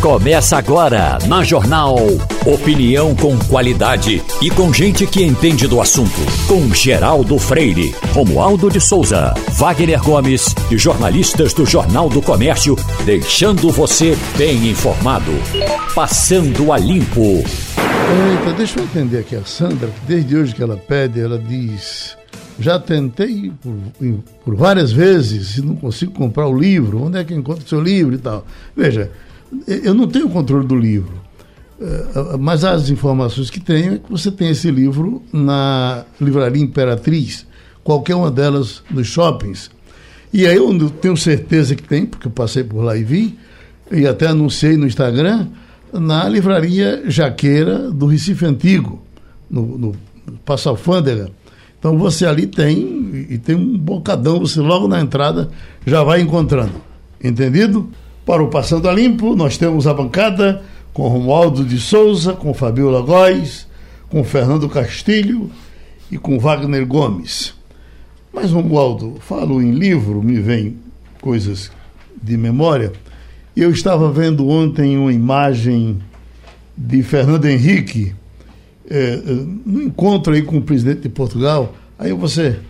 Começa agora na Jornal. Opinião com qualidade e com gente que entende do assunto. Com Geraldo Freire, Romualdo de Souza, Wagner Gomes e jornalistas do Jornal do Comércio, deixando você bem informado. Passando a limpo. Eita, deixa eu entender aqui a Sandra, desde hoje que ela pede, ela diz. Já tentei por, por várias vezes e não consigo comprar o livro. Onde é que encontro o seu livro e tal? Veja, eu não tenho controle do livro, eh, mas as informações que tenho é que você tem esse livro na Livraria Imperatriz, qualquer uma delas nos shoppings. E aí eu tenho certeza que tem, porque eu passei por lá e vi, e até anunciei no Instagram, na Livraria Jaqueira do Recife Antigo, no, no Passo Alfândega. Então você ali tem, e tem um bocadão, você logo na entrada já vai encontrando. Entendido? Para o Passando a Limpo, nós temos a bancada com Romualdo de Souza, com Fabiola Góes, com Fernando Castilho e com Wagner Gomes. Mas, Romualdo, falo em livro, me vem coisas de memória. Eu estava vendo ontem uma imagem de Fernando Henrique, é, no encontro aí com o presidente de Portugal. Aí você,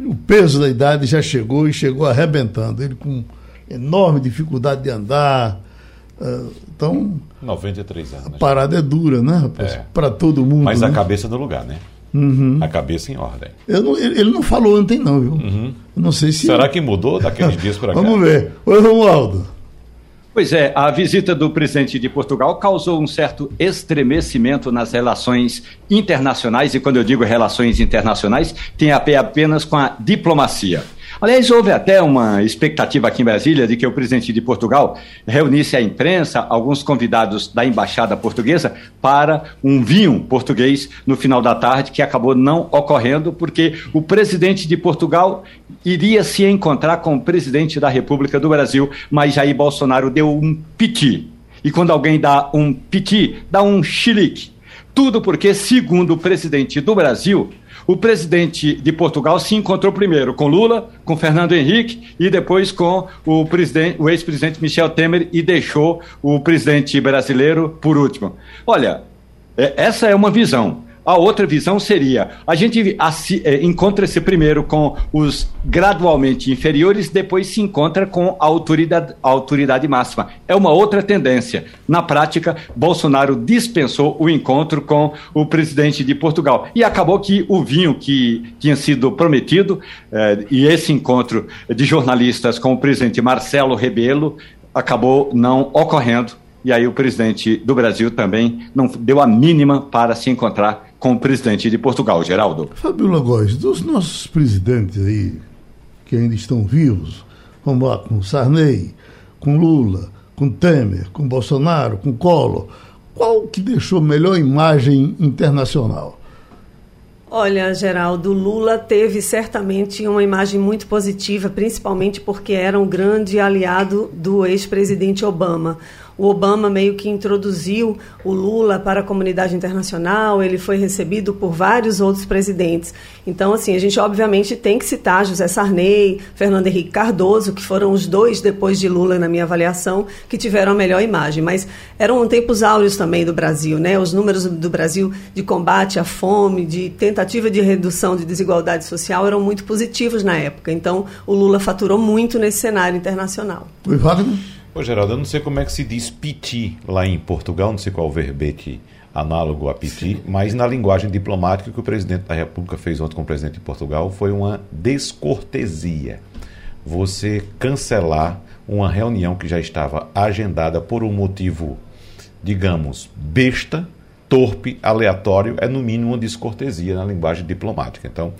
o peso da idade já chegou e chegou arrebentando. Ele com enorme dificuldade de andar. Uh, então. 93 anos. A parada é dura, né, rapaz? É. Para todo mundo. Mas né? a cabeça no lugar, né? Uhum. A cabeça em ordem. Não, ele não falou ontem, não, viu? Uhum. não sei se. Será que mudou daqueles dias para cá? Vamos ver. Oi, Romualdo. Pois é, a visita do presidente de Portugal causou um certo estremecimento nas relações internacionais, e quando eu digo relações internacionais, tem a ver apenas com a diplomacia. Aliás, houve até uma expectativa aqui em Brasília de que o presidente de Portugal reunisse a imprensa, alguns convidados da embaixada portuguesa, para um vinho português no final da tarde, que acabou não ocorrendo, porque o presidente de Portugal iria se encontrar com o presidente da República do Brasil, mas Jair Bolsonaro deu um piti. E quando alguém dá um piti, dá um chilique. Tudo porque, segundo o presidente do Brasil, o presidente de Portugal se encontrou primeiro com Lula, com Fernando Henrique e depois com o, o ex-presidente Michel Temer e deixou o presidente brasileiro por último. Olha, é, essa é uma visão. A outra visão seria: a gente é, encontra-se primeiro com os gradualmente inferiores, depois se encontra com a autoridade, a autoridade máxima. É uma outra tendência. Na prática, Bolsonaro dispensou o encontro com o presidente de Portugal. E acabou que o vinho que tinha sido prometido, eh, e esse encontro de jornalistas com o presidente Marcelo Rebelo, acabou não ocorrendo e aí o presidente do Brasil também não deu a mínima para se encontrar com o presidente de Portugal, Geraldo. Fabiola Góes, dos nossos presidentes aí, que ainda estão vivos, vamos lá, com Sarney, com Lula, com Temer, com Bolsonaro, com Collor, qual que deixou melhor imagem internacional? Olha, Geraldo, Lula teve certamente uma imagem muito positiva, principalmente porque era um grande aliado do ex-presidente Obama o Obama meio que introduziu o Lula para a comunidade internacional, ele foi recebido por vários outros presidentes. Então, assim, a gente obviamente tem que citar José Sarney, Fernando Henrique Cardoso, que foram os dois, depois de Lula, na minha avaliação, que tiveram a melhor imagem. Mas eram tempos áureos também do Brasil, né? Os números do Brasil de combate à fome, de tentativa de redução de desigualdade social eram muito positivos na época. Então, o Lula faturou muito nesse cenário internacional. Oi, Wagner? Ô, Geraldo, eu não sei como é que se diz piti lá em Portugal, não sei qual o verbete análogo a piti, Sim. mas na linguagem diplomática que o presidente da República fez ontem com o presidente de Portugal foi uma descortesia. Você cancelar uma reunião que já estava agendada por um motivo, digamos, besta, torpe, aleatório, é no mínimo uma descortesia na linguagem diplomática. Então,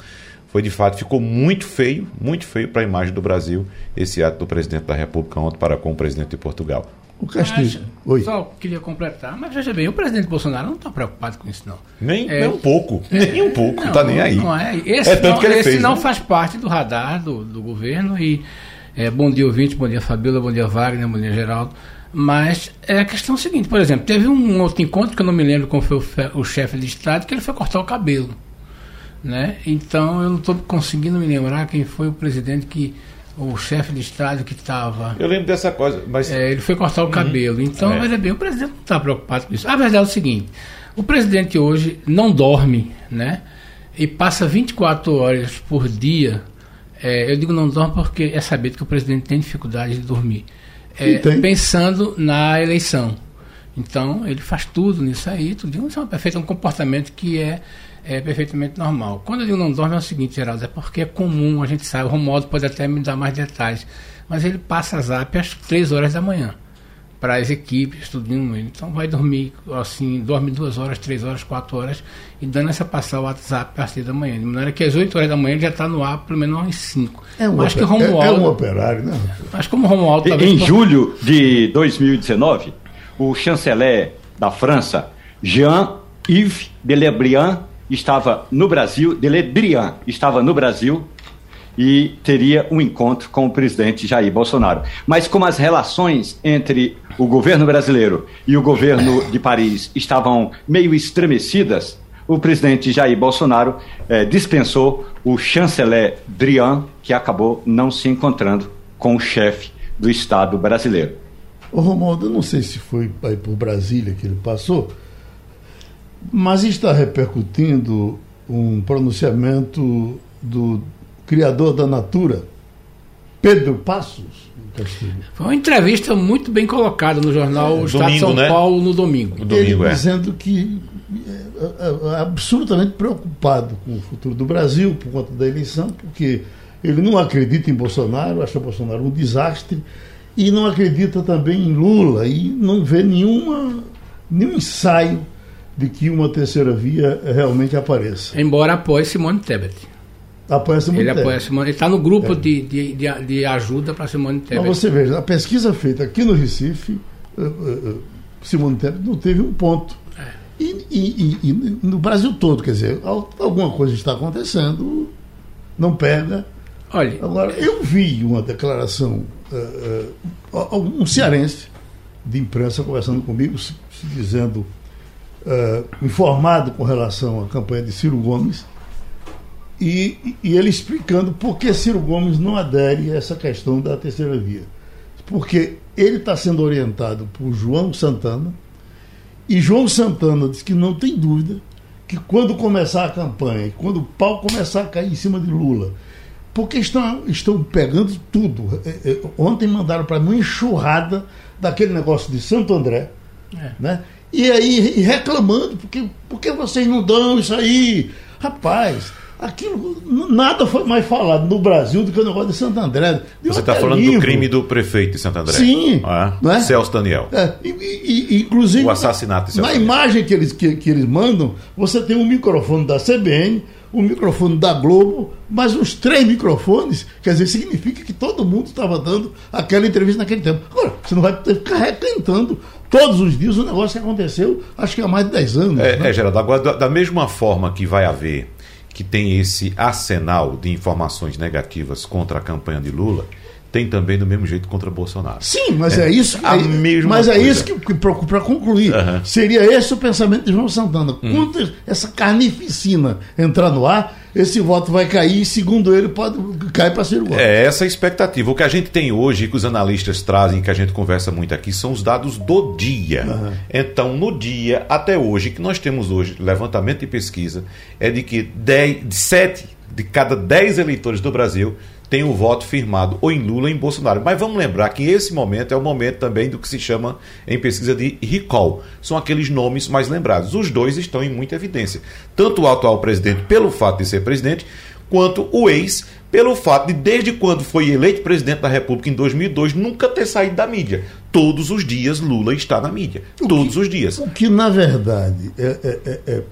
foi de fato, ficou muito feio, muito feio para a imagem do Brasil esse ato do presidente da República ontem para com o presidente de Portugal. O Castilho. Oi. Só queria completar, mas veja bem, o presidente Bolsonaro não está preocupado com isso, não. Nem, é, nem um pouco. É, nem um pouco, não está nem aí. Não é. Esse, é tanto não, que ele esse fez, não né? faz parte do radar do, do governo e é, bom dia ouvinte, bom dia Fabíola, bom dia Wagner, bom dia Geraldo. Mas é a questão seguinte, por exemplo, teve um outro encontro que eu não me lembro como foi o, o chefe de Estado, que ele foi cortar o cabelo. Né? Então eu não estou conseguindo me lembrar quem foi o presidente que o chefe de Estado que estava. Eu lembro dessa coisa, mas. É, ele foi cortar o uhum. cabelo. Então, é. veja bem, o presidente não está preocupado com isso. A verdade é o seguinte: o presidente hoje não dorme, né? E passa 24 horas por dia. É, eu digo não dorme porque é sabido que o presidente tem dificuldade de dormir. É, pensando na eleição. Então, ele faz tudo nisso aí, tudo isso é um, perfeito, um comportamento que é é perfeitamente normal. Quando eu digo não dorme é o seguinte, Geraldo, é porque é comum, a gente sabe, o Romualdo pode até me dar mais detalhes, mas ele passa zap às 3 horas da manhã para as equipes, tudinho. Então vai dormir assim, dorme duas horas, três horas, quatro horas e dando essa passar o WhatsApp a partir da manhã. De maneira que às 8 horas da manhã ele já está no ar, pelo menos às 5. É um, Acho que Romualdo, é, é um operário, né? Mas como Romualdo. Em julho de 2019, o chanceler da França, Jean-Yves de Lebriand, estava no Brasil, Deledrian estava no Brasil e teria um encontro com o presidente Jair Bolsonaro. Mas como as relações entre o governo brasileiro e o governo de Paris estavam meio estremecidas, o presidente Jair Bolsonaro eh, dispensou o chanceler Drian, que acabou não se encontrando com o chefe do Estado brasileiro. Ô Romualdo, eu não sei se foi por Brasília que ele passou, mas está repercutindo um pronunciamento do criador da Natura, Pedro Passos. Foi uma entrevista muito bem colocada no jornal é, Estado de São né? Paulo no domingo. domingo Ele é. dizendo que é, é, é, absolutamente preocupado com o futuro do Brasil por conta da eleição, porque ele não acredita em Bolsonaro, acha Bolsonaro um desastre, e não acredita também em Lula, e não vê nenhuma, nenhum ensaio de que uma terceira via realmente apareça. Embora apoie Simone Tebet. Apoia Simone ele Tebet. apoia Simone, ele está no grupo é. de, de, de, de, ajuda para Simone Tebet. Mas você veja, a pesquisa feita aqui no Recife, uh, uh, Simone Tebet não teve um ponto. É. E, e, e, e, no Brasil todo, quer dizer, alguma coisa está acontecendo, não pega. Olha, Agora, eu vi uma declaração, uh, um cearense de imprensa conversando comigo, se, se dizendo uh, informado com relação à campanha de Ciro Gomes e, e, ele explicando por que Ciro Gomes não adere a essa questão da terceira via. Porque ele está sendo orientado por João Santana e João Santana diz que não tem dúvida que quando começar a campanha, quando o pau começar a cair em cima de Lula, porque estão, estão pegando tudo. É, é, ontem mandaram para mim uma enxurrada daquele negócio de Santo André, é. né? E aí reclamando, porque, porque vocês não dão isso aí? Rapaz, aquilo nada foi mais falado no Brasil do que o negócio de Santo André. Você está falando livro. do crime do prefeito de Santo André? Sim. Ah, é? Celso Daniel. É, e, e, inclusive, o assassinato de Celso Na Daniel. imagem que eles, que, que eles mandam, você tem um microfone da CBN, um microfone da Globo, mas os três microfones, quer dizer, significa que todo mundo estava dando aquela entrevista naquele tempo. Agora, você não vai ficar requentando todos os dias o negócio que aconteceu, acho que há mais de 10 anos. É, né? é Geraldo, agora, da, da mesma forma que vai haver, que tem esse arsenal de informações negativas contra a campanha de Lula, tem também do mesmo jeito contra Bolsonaro. Sim, mas é, é isso que, a mesma mas é isso que, que para concluir, uhum. seria esse o pensamento de João Santana. Uhum. Essa carnificina entrar no ar, esse voto vai cair e, segundo ele, pode cair para ser o voto. É essa a expectativa. O que a gente tem hoje, que os analistas trazem, que a gente conversa muito aqui, são os dados do dia. Uhum. Então, no dia, até hoje, que nós temos hoje, levantamento e pesquisa, é de que 10, 7 de cada 10 eleitores do Brasil tem o voto firmado ou em Lula ou em Bolsonaro. Mas vamos lembrar que esse momento é o momento também do que se chama em pesquisa de recall. São aqueles nomes mais lembrados. Os dois estão em muita evidência. Tanto o atual presidente, pelo fato de ser presidente, quanto o ex, pelo fato de, desde quando foi eleito presidente da República em 2002, nunca ter saído da mídia. Todos os dias Lula está na mídia. O Todos que, os dias. O que, na verdade, é, é, é,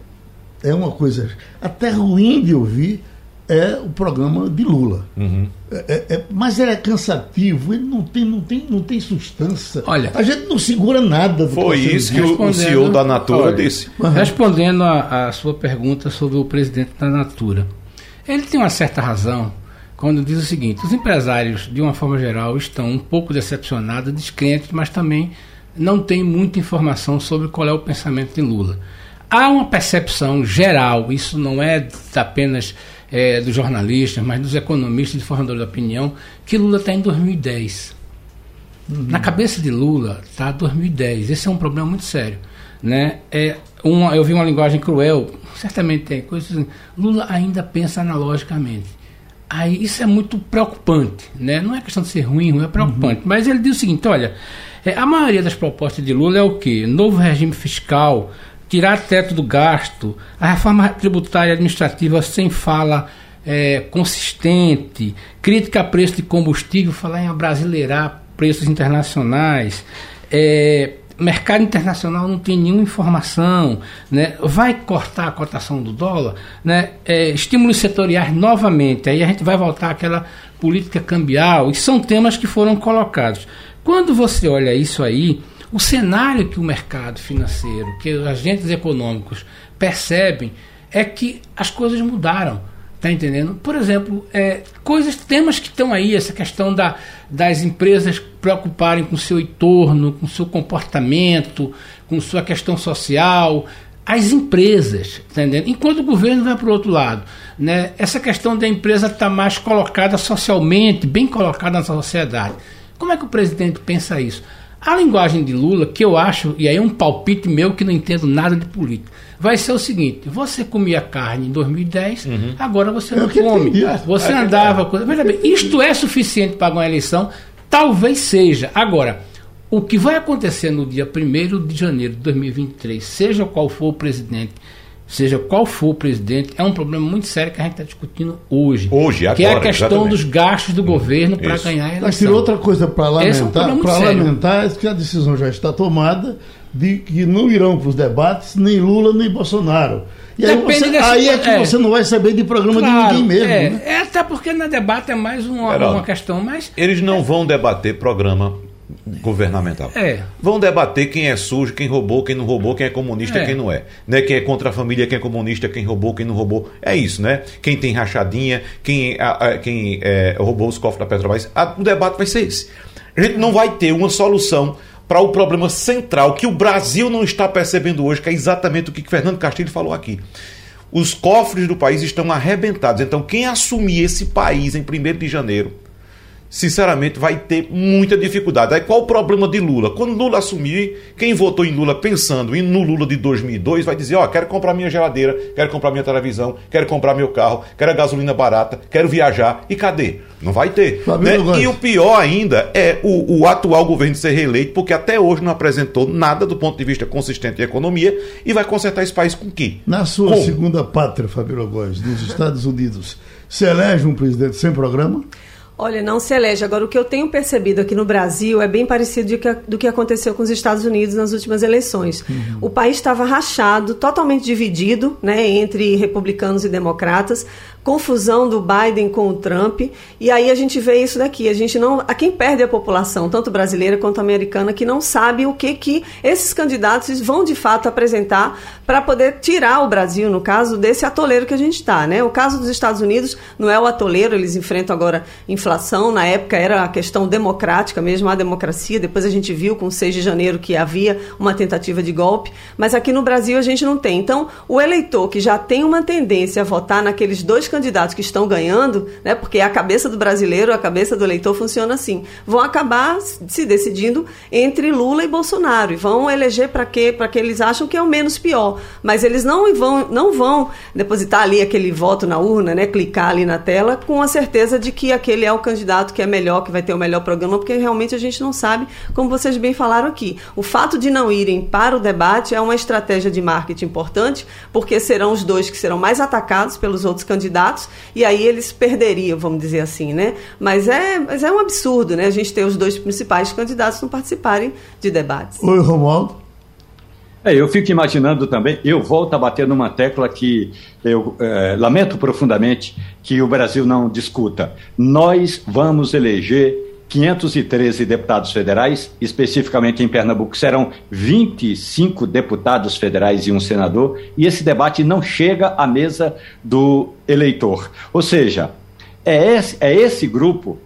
é uma coisa até ruim de ouvir é o programa de Lula. Uhum. É, é, é, mas ele é cansativo, ele não tem, não tem, não tem substância. Olha, a gente não segura nada. Do foi que isso que o, CEO da Natura olha, disse. Uhum. Respondendo a, a sua pergunta sobre o presidente da Natura, ele tem uma certa razão quando diz o seguinte: os empresários, de uma forma geral, estão um pouco decepcionados, descrentes, mas também não têm muita informação sobre qual é o pensamento de Lula. Há uma percepção geral, isso não é apenas é, dos jornalistas, mas dos economistas e formadores de opinião, que Lula está em 2010. Uhum. Na cabeça de Lula está 2010. Esse é um problema muito sério. Né? É uma, eu vi uma linguagem cruel, certamente tem coisas assim. Lula ainda pensa analogicamente. Aí isso é muito preocupante, né? Não é questão de ser ruim, é preocupante. Uhum. Mas ele diz o seguinte: olha, é, a maioria das propostas de Lula é o quê? Novo regime fiscal, tirar teto do gasto, a reforma tributária administrativa sem fala é, consistente, crítica a preço de combustível, falar em abrasileirar preços internacionais, é, mercado internacional não tem nenhuma informação, né? vai cortar a cotação do dólar, né? É, estímulos setoriais novamente, aí a gente vai voltar àquela política cambial, e são temas que foram colocados. Quando você olha isso aí, o cenário que o mercado financeiro, que os agentes econômicos percebem é que as coisas mudaram. Tá entendendo? Por exemplo, é, coisas, temas que estão aí, essa questão da, das empresas preocuparem com seu entorno, com seu comportamento, com sua questão social, as empresas, tá entendendo? Enquanto o governo vai para o outro lado, né? Essa questão da empresa estar tá mais colocada socialmente, bem colocada na sociedade. Como é que o presidente pensa isso? A linguagem de Lula, que eu acho, e aí é um palpite meu que não entendo nada de política, vai ser o seguinte: você comia carne em 2010, uhum. agora você não come. Você andava. Veja bem, isto é suficiente para uma eleição? Talvez seja. Agora, o que vai acontecer no dia 1 de janeiro de 2023, seja qual for o presidente seja qual for o presidente, é um problema muito sério que a gente está discutindo hoje. Hoje, agora. Que é a questão exatamente. dos gastos do governo para ganhar a eleição. Mas outra coisa para lamentar, é um para lamentar é que a decisão já está tomada de que não irão para os debates nem Lula nem Bolsonaro. E aí, você, dessa, aí é que é, você não vai saber de programa claro, de ninguém mesmo. É, né? é até porque no debate é mais uma, uma questão. Mas, Eles não vão debater programa governamental. É. Vão debater quem é sujo, quem roubou, quem não roubou, quem é comunista, é. quem não é. Né? Quem é contra a família, quem é comunista, quem roubou, quem não roubou. É isso, né? Quem tem rachadinha, quem, a, a, quem é, roubou os cofres da Petrobras. A, o debate vai ser esse. A gente não vai ter uma solução para o problema central que o Brasil não está percebendo hoje, que é exatamente o que Fernando Castilho falou aqui. Os cofres do país estão arrebentados. Então, quem assumir esse país em 1 de janeiro sinceramente, vai ter muita dificuldade. Aí qual o problema de Lula? Quando Lula assumir, quem votou em Lula pensando em no Lula de 2002 vai dizer: Ó, oh, quero comprar minha geladeira, quero comprar minha televisão, quero comprar meu carro, quero a gasolina barata, quero viajar. E cadê? Não vai ter. Né? E o pior ainda é o, o atual governo ser reeleito, porque até hoje não apresentou nada do ponto de vista consistente em economia e vai consertar esse país com o quê? Na sua segunda pátria, Fabíola Góes, nos Estados Unidos, se elege um presidente sem programa? Olha, não se elege. Agora, o que eu tenho percebido aqui no Brasil é bem parecido do que, do que aconteceu com os Estados Unidos nas últimas eleições. Uhum. O país estava rachado, totalmente dividido né, entre republicanos e democratas confusão do Biden com o Trump. E aí a gente vê isso daqui. A gente não. A quem perde a população, tanto brasileira quanto americana, que não sabe o que, que esses candidatos vão de fato apresentar para poder tirar o Brasil, no caso, desse atoleiro que a gente está. Né? O caso dos Estados Unidos não é o atoleiro, eles enfrentam agora inflação. Na época era a questão democrática mesmo, a democracia. Depois a gente viu com o 6 de janeiro que havia uma tentativa de golpe. Mas aqui no Brasil a gente não tem. Então, o eleitor que já tem uma tendência a votar naqueles dois candidatos que estão ganhando, né, porque a cabeça do brasileiro, a cabeça do eleitor funciona assim, vão acabar se decidindo entre Lula e Bolsonaro e vão eleger para quê? Para que eles acham que é o menos pior, mas eles não vão não vão depositar ali aquele voto na urna, né, clicar ali na tela com a certeza de que aquele é o candidato que é melhor, que vai ter o melhor programa, porque realmente a gente não sabe, como vocês bem falaram aqui. O fato de não irem para o debate é uma estratégia de marketing importante, porque serão os dois que serão mais atacados pelos outros candidatos candidatos e aí eles perderiam, vamos dizer assim, né? Mas é, mas é um absurdo, né? A gente ter os dois principais candidatos não participarem de debates. Oi, Romualdo. É, eu fico imaginando também, eu volto a bater numa tecla que eu é, lamento profundamente que o Brasil não discuta. Nós vamos eleger 513 deputados federais, especificamente em Pernambuco serão 25 deputados federais e um senador, e esse debate não chega à mesa do eleitor. Ou seja, é esse, é esse grupo,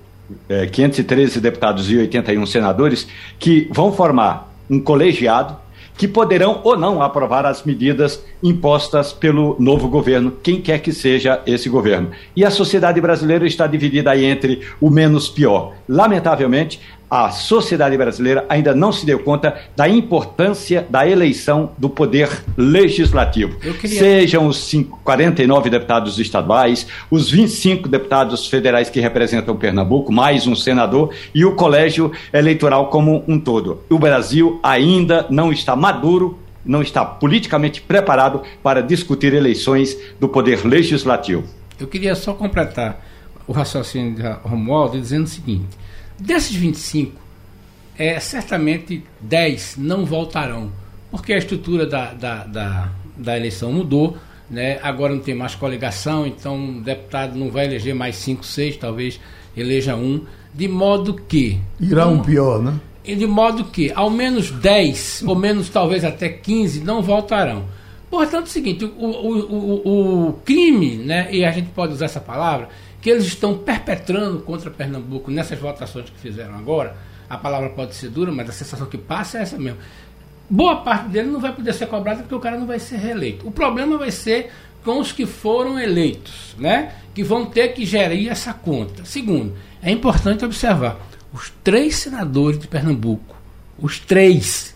é, 513 deputados e 81 senadores, que vão formar um colegiado que poderão ou não aprovar as medidas impostas pelo novo governo, quem quer que seja esse governo. E a sociedade brasileira está dividida aí entre o menos pior. Lamentavelmente, a sociedade brasileira ainda não se deu conta da importância da eleição do poder legislativo. Queria... Sejam os 5, 49 deputados estaduais, os 25 deputados federais que representam Pernambuco, mais um senador e o colégio eleitoral como um todo. O Brasil ainda não está maduro não está politicamente preparado para discutir eleições do poder legislativo. Eu queria só completar o raciocínio de Romualdo dizendo o seguinte: Desses 25, é, certamente 10 não voltarão, porque a estrutura da, da, da, da eleição mudou. Né? Agora não tem mais coligação, então o deputado não vai eleger mais 5, 6, talvez eleja um. De modo que. Irá um pior, né? De modo que ao menos 10, ou menos talvez até 15, não voltarão. Portanto, é o seguinte: o, o, o, o crime, né, e a gente pode usar essa palavra, que eles estão perpetrando contra Pernambuco nessas votações que fizeram agora, a palavra pode ser dura, mas a sensação que passa é essa mesmo. Boa parte dele não vai poder ser cobrada porque o cara não vai ser reeleito. O problema vai ser com os que foram eleitos, né? Que vão ter que gerir essa conta. Segundo, é importante observar, os três senadores de Pernambuco, os três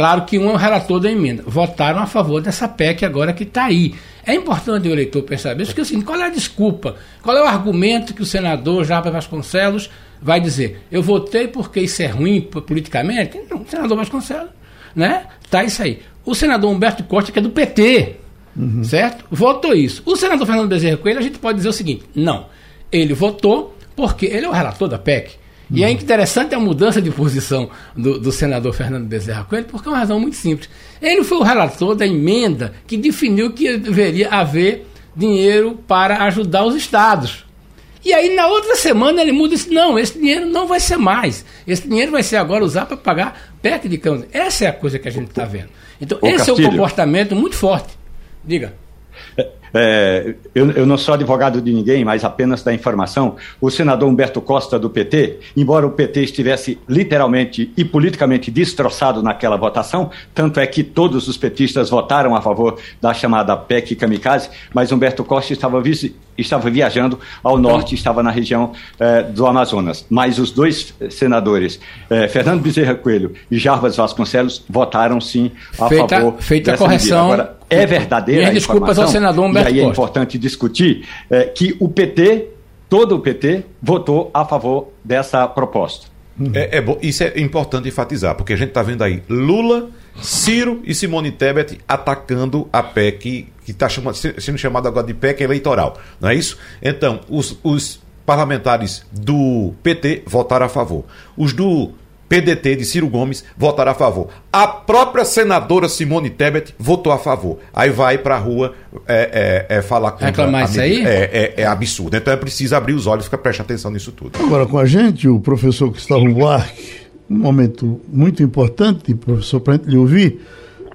Claro que um é o relator da emenda. Votaram a favor dessa PEC agora que está aí. É importante o eleitor perceber isso, porque assim, qual é a desculpa? Qual é o argumento que o senador Japa Vasconcelos vai dizer? Eu votei porque isso é ruim politicamente? Então, o senador Vasconcelos, né? Tá isso aí. O senador Humberto Costa, que é do PT, uhum. certo? Votou isso. O senador Fernando Bezerra Coelho, a gente pode dizer o seguinte: não. Ele votou porque ele é o relator da PEC. E é interessante a mudança de posição do, do, senador Fernando Bezerra Coelho, porque é uma razão muito simples. Ele foi o relator da emenda que definiu que deveria haver dinheiro para ajudar os estados. E aí, na outra semana, ele muda e diz: não, esse dinheiro não vai ser mais. Esse dinheiro vai ser agora usado para pagar PEC de cão. Essa é a coisa que a gente está vendo. Então, Ô, esse Castilho. é um comportamento muito forte. Diga. É, eu, eu, não sou advogado de ninguém, mas apenas da informação. O senador Humberto Costa, do PT, embora o PT estivesse literalmente e politicamente destroçado naquela votação, tanto é que todos os petistas votaram a favor da chamada PEC Kamikaze, mas Humberto Costa estava, estava viajando ao norte, estava na região é, do Amazonas. Mas os dois senadores, é, Fernando Bezerra Coelho e Jarbas Vasconcelos, votaram sim a feita, favor. Feita a correção. Agora, é verdadeira Minhas desculpas ao senador Humberto E aí é importante discutir é, que o PT, todo o PT, votou a favor dessa proposta. É, é isso é importante enfatizar, porque a gente está vendo aí Lula, Ciro e Simone Tebet atacando a PEC, que está sendo chamada agora de PEC eleitoral, não é isso? Então, os, os parlamentares do PT votaram a favor. Os do PDT de Ciro Gomes votará a favor. A própria senadora Simone Tebet votou a favor. Aí vai para a rua é, é, é, falar contra Reclamar isso aí? É, é, é, absurdo. Então é preciso abrir os olhos e ficar prestando atenção nisso tudo. Agora com a gente, o professor Gustavo Buarque, um momento muito importante, professor, para a gente lhe ouvir,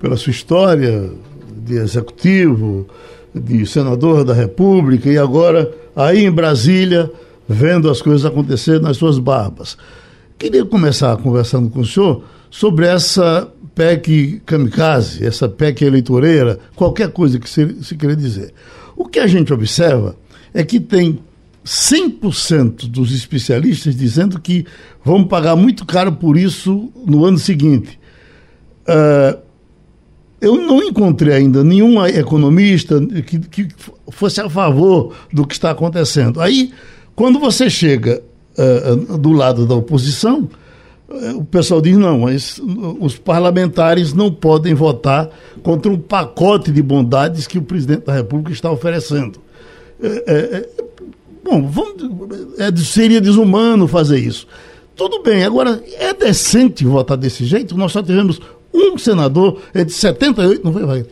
pela sua história de executivo, de senador da República e agora aí em Brasília, vendo as coisas acontecer nas suas barbas. Queria começar conversando com o senhor sobre essa PEC kamikaze, essa PEC eleitoreira, qualquer coisa que se, se queira dizer. O que a gente observa é que tem 100% dos especialistas dizendo que vão pagar muito caro por isso no ano seguinte. Uh, eu não encontrei ainda nenhum economista que, que fosse a favor do que está acontecendo. Aí, quando você chega uh, do lado da oposição, uh, o pessoal diz: não, mas os parlamentares não podem votar contra um pacote de bondades que o presidente da República está oferecendo. É, bom, vamos, é, seria desumano fazer isso. Tudo bem, agora é decente votar desse jeito? Nós só tivemos um senador, é de 78, não foi?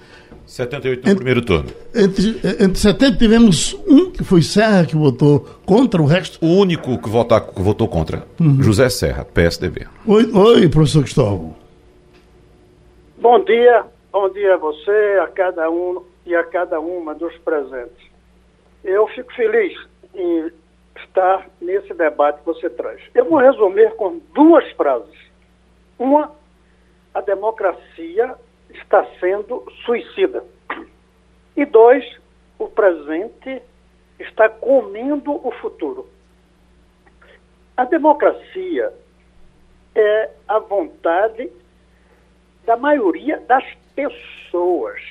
78 no entre, primeiro turno. Entre, entre 70 tivemos um que foi Serra que votou contra o resto. O único que, votar, que votou contra, uhum. José Serra, PSDB. Oi, oi, professor Cristóvão. Bom dia, bom dia a você, a cada um e a cada uma dos presentes. Eu fico feliz em estar nesse debate que você traz. Eu vou resumir com duas frases. Uma, a democracia está sendo suicida. E dois, o presente está comendo o futuro. A democracia é a vontade da maioria das pessoas.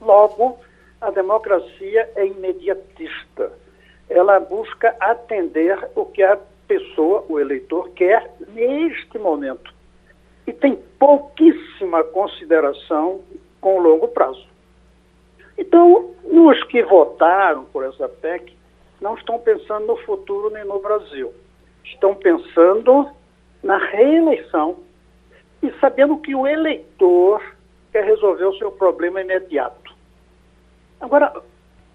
Logo, a democracia é imediatista. Ela busca atender o que a pessoa, o eleitor, quer neste momento. E tem pouquíssima consideração com o longo prazo. Então, os que votaram por essa PEC não estão pensando no futuro nem no Brasil. Estão pensando na reeleição e sabendo que o eleitor quer resolver o seu problema imediato. Agora,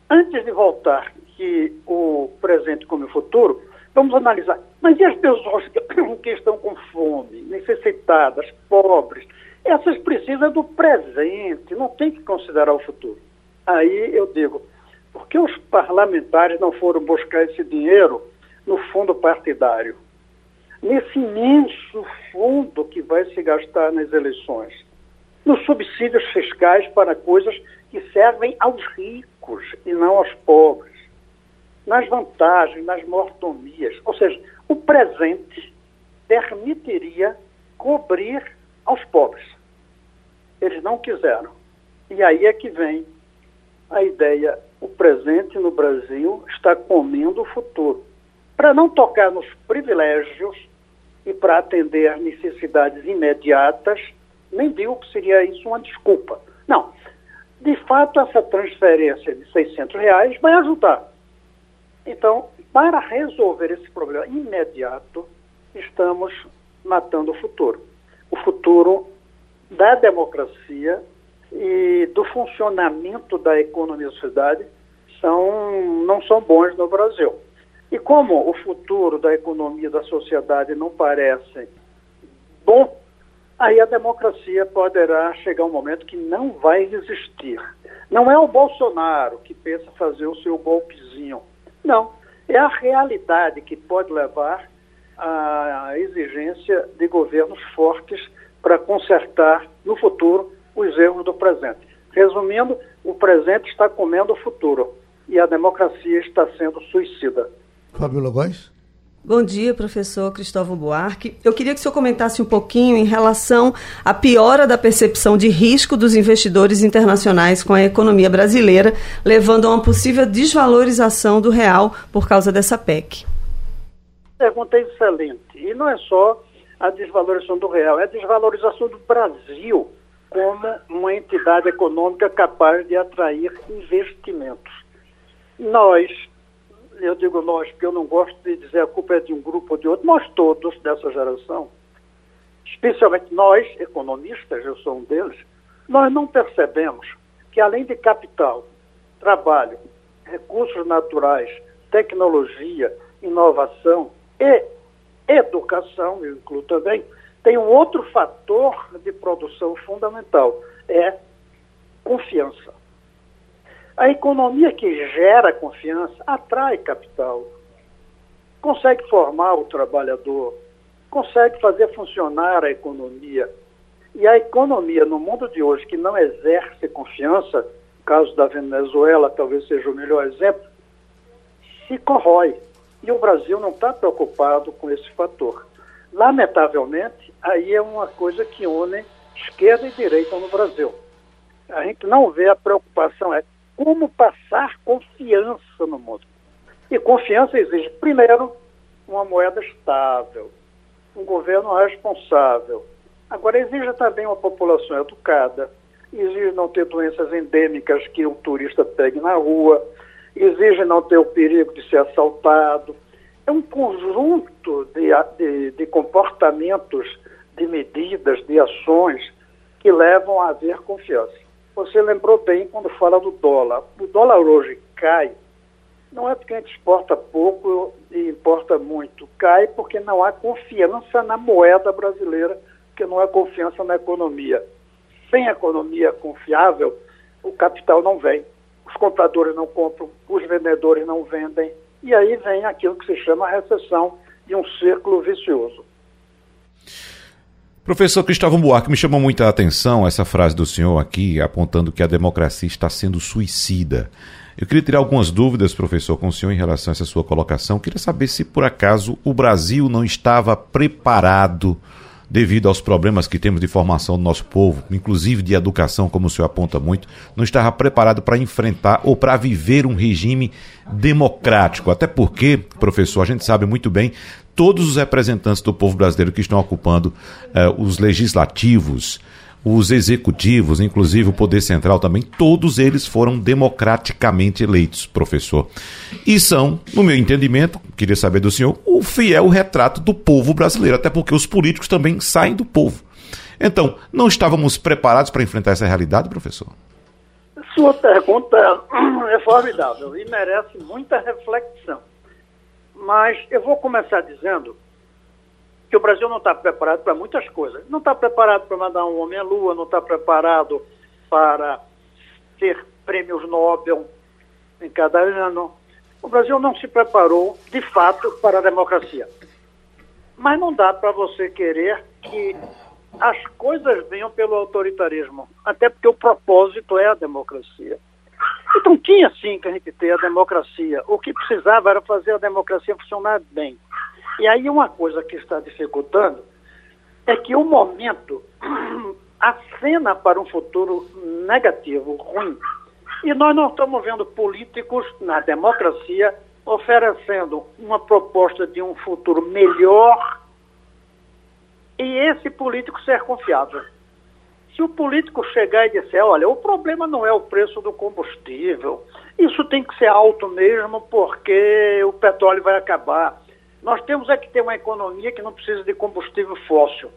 antes de voltar que o presente como o futuro, vamos analisar. Mas e as pessoas que estão com fome, necessitadas, pobres? Essas precisam do presente, não tem que considerar o futuro. Aí eu digo, por que os parlamentares não foram buscar esse dinheiro no fundo partidário? Nesse imenso fundo que vai se gastar nas eleições, nos subsídios fiscais para coisas que servem aos ricos e não aos pobres, nas vantagens, nas mordomias. Ou seja, o presente permitiria cobrir aos pobres. Eles não quiseram. E aí é que vem a ideia, o presente no Brasil está comendo o futuro. Para não tocar nos privilégios e para atender necessidades imediatas, nem digo que seria isso uma desculpa. Não. De fato, essa transferência de 600 reais vai ajudar. Então, para resolver esse problema imediato, estamos matando o futuro. O futuro da democracia e do funcionamento da economia da sociedade são, não são bons no Brasil. E como o futuro da economia da sociedade não parece bom, aí a democracia poderá chegar um momento que não vai existir. Não é o Bolsonaro que pensa fazer o seu golpezinho. Não. É a realidade que pode levar à exigência de governos fortes para consertar no futuro os erros do presente. Resumindo, o presente está comendo o futuro e a democracia está sendo suicida. Fábio Logóis? Bom dia, professor Cristóvão Buarque. Eu queria que o senhor comentasse um pouquinho em relação à piora da percepção de risco dos investidores internacionais com a economia brasileira, levando a uma possível desvalorização do real por causa dessa PEC. Pergunta excelente. E não é só a desvalorização do real, é a desvalorização do Brasil como uma entidade econômica capaz de atrair investimentos. Nós, eu digo nós, porque eu não gosto de dizer a culpa é de um grupo ou de outro, nós todos dessa geração, especialmente nós, economistas, eu sou um deles, nós não percebemos que além de capital, trabalho, recursos naturais, tecnologia, inovação e educação, eu incluo também, tem um outro fator de produção fundamental, é confiança. A economia que gera confiança atrai capital, consegue formar o trabalhador, consegue fazer funcionar a economia. E a economia no mundo de hoje que não exerce confiança, caso da Venezuela talvez seja o melhor exemplo, se corrói. E o Brasil não está preocupado com esse fator. Lamentavelmente, aí é uma coisa que une esquerda e direita no Brasil. A gente não vê a preocupação, é como passar confiança no mundo. E confiança exige, primeiro, uma moeda estável, um governo responsável. Agora, exige também uma população educada, exige não ter doenças endêmicas que o turista pegue na rua, exige não ter o perigo de ser assaltado, é um conjunto de, de, de comportamentos, de medidas, de ações que levam a haver confiança. Você lembrou bem quando fala do dólar. O dólar hoje cai, não é porque a gente exporta pouco e importa muito. Cai porque não há confiança na moeda brasileira, porque não há confiança na economia. Sem economia confiável, o capital não vem. Os compradores não compram, os vendedores não vendem, e aí vem aquilo que se chama recessão de um círculo vicioso. Professor Cristóvão Buarque, me chamou muita atenção essa frase do senhor aqui, apontando que a democracia está sendo suicida. Eu queria tirar algumas dúvidas, professor, com o senhor em relação a essa sua colocação. Eu queria saber se, por acaso, o Brasil não estava preparado devido aos problemas que temos de formação do nosso povo, inclusive de educação, como o senhor aponta muito, não estava preparado para enfrentar ou para viver um regime democrático. Até porque, professor, a gente sabe muito bem, todos os representantes do povo brasileiro que estão ocupando eh, os legislativos, os executivos, inclusive o Poder Central também, todos eles foram democraticamente eleitos, professor. E são, no meu entendimento, queria saber do senhor, o fiel retrato do povo brasileiro, até porque os políticos também saem do povo. Então, não estávamos preparados para enfrentar essa realidade, professor? Sua pergunta é formidável e merece muita reflexão. Mas eu vou começar dizendo que o Brasil não está preparado para muitas coisas. Não está preparado para mandar um homem à lua, não está preparado para ter prêmios Nobel em cada ano. O Brasil não se preparou, de fato, para a democracia. Mas não dá para você querer que as coisas venham pelo autoritarismo, até porque o propósito é a democracia. Então tinha sim que a gente ter a democracia. O que precisava era fazer a democracia funcionar bem. E aí uma coisa que está dificultando é que o momento acena para um futuro negativo, ruim. E nós não estamos vendo políticos na democracia oferecendo uma proposta de um futuro melhor e esse político ser confiável. Se o político chegar e disser, olha, o problema não é o preço do combustível, isso tem que ser alto mesmo porque o petróleo vai acabar. Nós temos é que ter uma economia que não precisa de combustível fóssil,